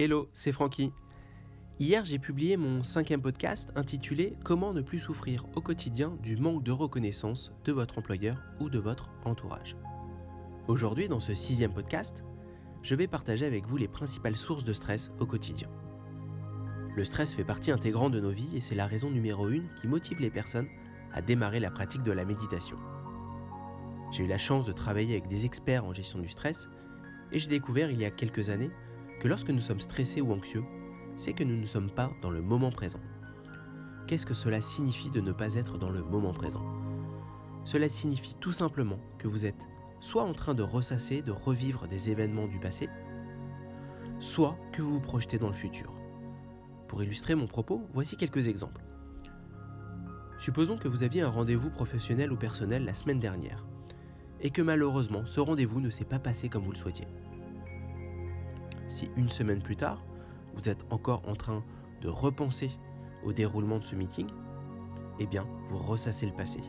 Hello, c'est Francky. Hier, j'ai publié mon cinquième podcast intitulé Comment ne plus souffrir au quotidien du manque de reconnaissance de votre employeur ou de votre entourage? Aujourd'hui, dans ce sixième podcast, je vais partager avec vous les principales sources de stress au quotidien. Le stress fait partie intégrante de nos vies et c'est la raison numéro une qui motive les personnes à démarrer la pratique de la méditation. J'ai eu la chance de travailler avec des experts en gestion du stress et j'ai découvert il y a quelques années que lorsque nous sommes stressés ou anxieux, c'est que nous ne sommes pas dans le moment présent. Qu'est-ce que cela signifie de ne pas être dans le moment présent? Cela signifie tout simplement que vous êtes soit en train de ressasser, de revivre des événements du passé, soit que vous vous projetez dans le futur. Pour illustrer mon propos, voici quelques exemples. Supposons que vous aviez un rendez-vous professionnel ou personnel la semaine dernière, et que malheureusement ce rendez-vous ne s'est pas passé comme vous le souhaitiez. Si une semaine plus tard, vous êtes encore en train de repenser au déroulement de ce meeting, eh bien, vous ressassez le passé.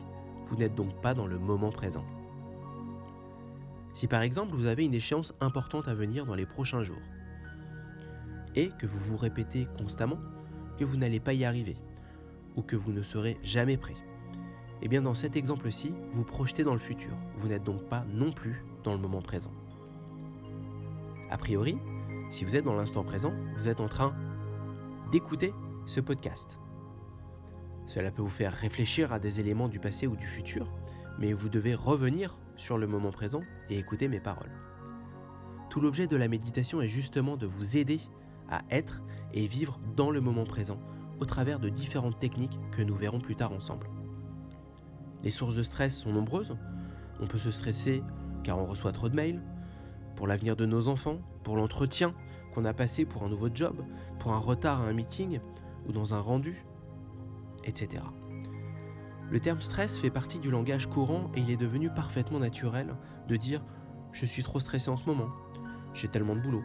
Vous n'êtes donc pas dans le moment présent. Si par exemple vous avez une échéance importante à venir dans les prochains jours, et que vous vous répétez constamment que vous n'allez pas y arriver, ou que vous ne serez jamais prêt, eh bien dans cet exemple-ci, vous projetez dans le futur. Vous n'êtes donc pas non plus dans le moment présent. A priori, si vous êtes dans l'instant présent, vous êtes en train d'écouter ce podcast. Cela peut vous faire réfléchir à des éléments du passé ou du futur, mais vous devez revenir sur le moment présent et écouter mes paroles. Tout l'objet de la méditation est justement de vous aider à être et vivre dans le moment présent au travers de différentes techniques que nous verrons plus tard ensemble. Les sources de stress sont nombreuses. On peut se stresser car on reçoit trop de mails, pour l'avenir de nos enfants, pour l'entretien qu'on a passé pour un nouveau job, pour un retard à un meeting ou dans un rendu, etc. Le terme stress fait partie du langage courant et il est devenu parfaitement naturel de dire je suis trop stressé en ce moment, j'ai tellement de boulot.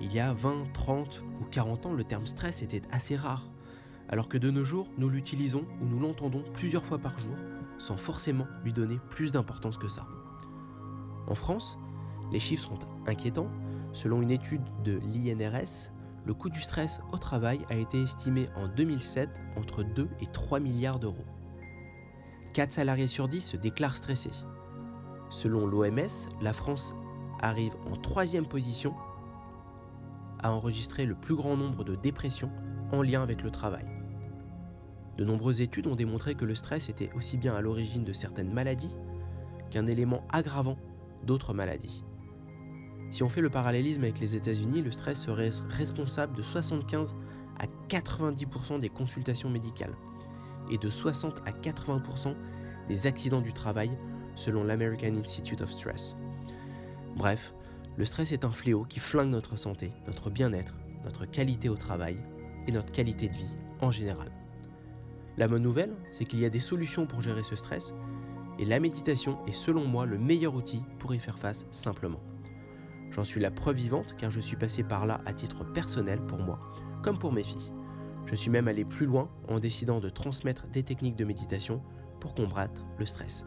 Il y a 20, 30 ou 40 ans, le terme stress était assez rare, alors que de nos jours, nous l'utilisons ou nous l'entendons plusieurs fois par jour sans forcément lui donner plus d'importance que ça. En France, les chiffres sont inquiétants. Selon une étude de l'INRS, le coût du stress au travail a été estimé en 2007 entre 2 et 3 milliards d'euros. 4 salariés sur 10 se déclarent stressés. Selon l'OMS, la France arrive en troisième position à enregistrer le plus grand nombre de dépressions en lien avec le travail. De nombreuses études ont démontré que le stress était aussi bien à l'origine de certaines maladies qu'un élément aggravant d'autres maladies. Si on fait le parallélisme avec les États-Unis, le stress serait responsable de 75 à 90% des consultations médicales et de 60 à 80% des accidents du travail selon l'American Institute of Stress. Bref, le stress est un fléau qui flingue notre santé, notre bien-être, notre qualité au travail et notre qualité de vie en général. La bonne nouvelle, c'est qu'il y a des solutions pour gérer ce stress et la méditation est selon moi le meilleur outil pour y faire face simplement. J'en suis la preuve vivante car je suis passé par là à titre personnel pour moi, comme pour mes filles. Je suis même allé plus loin en décidant de transmettre des techniques de méditation pour combattre le stress.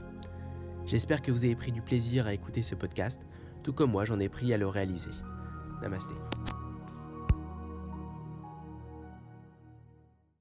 J'espère que vous avez pris du plaisir à écouter ce podcast, tout comme moi j'en ai pris à le réaliser. Namasté.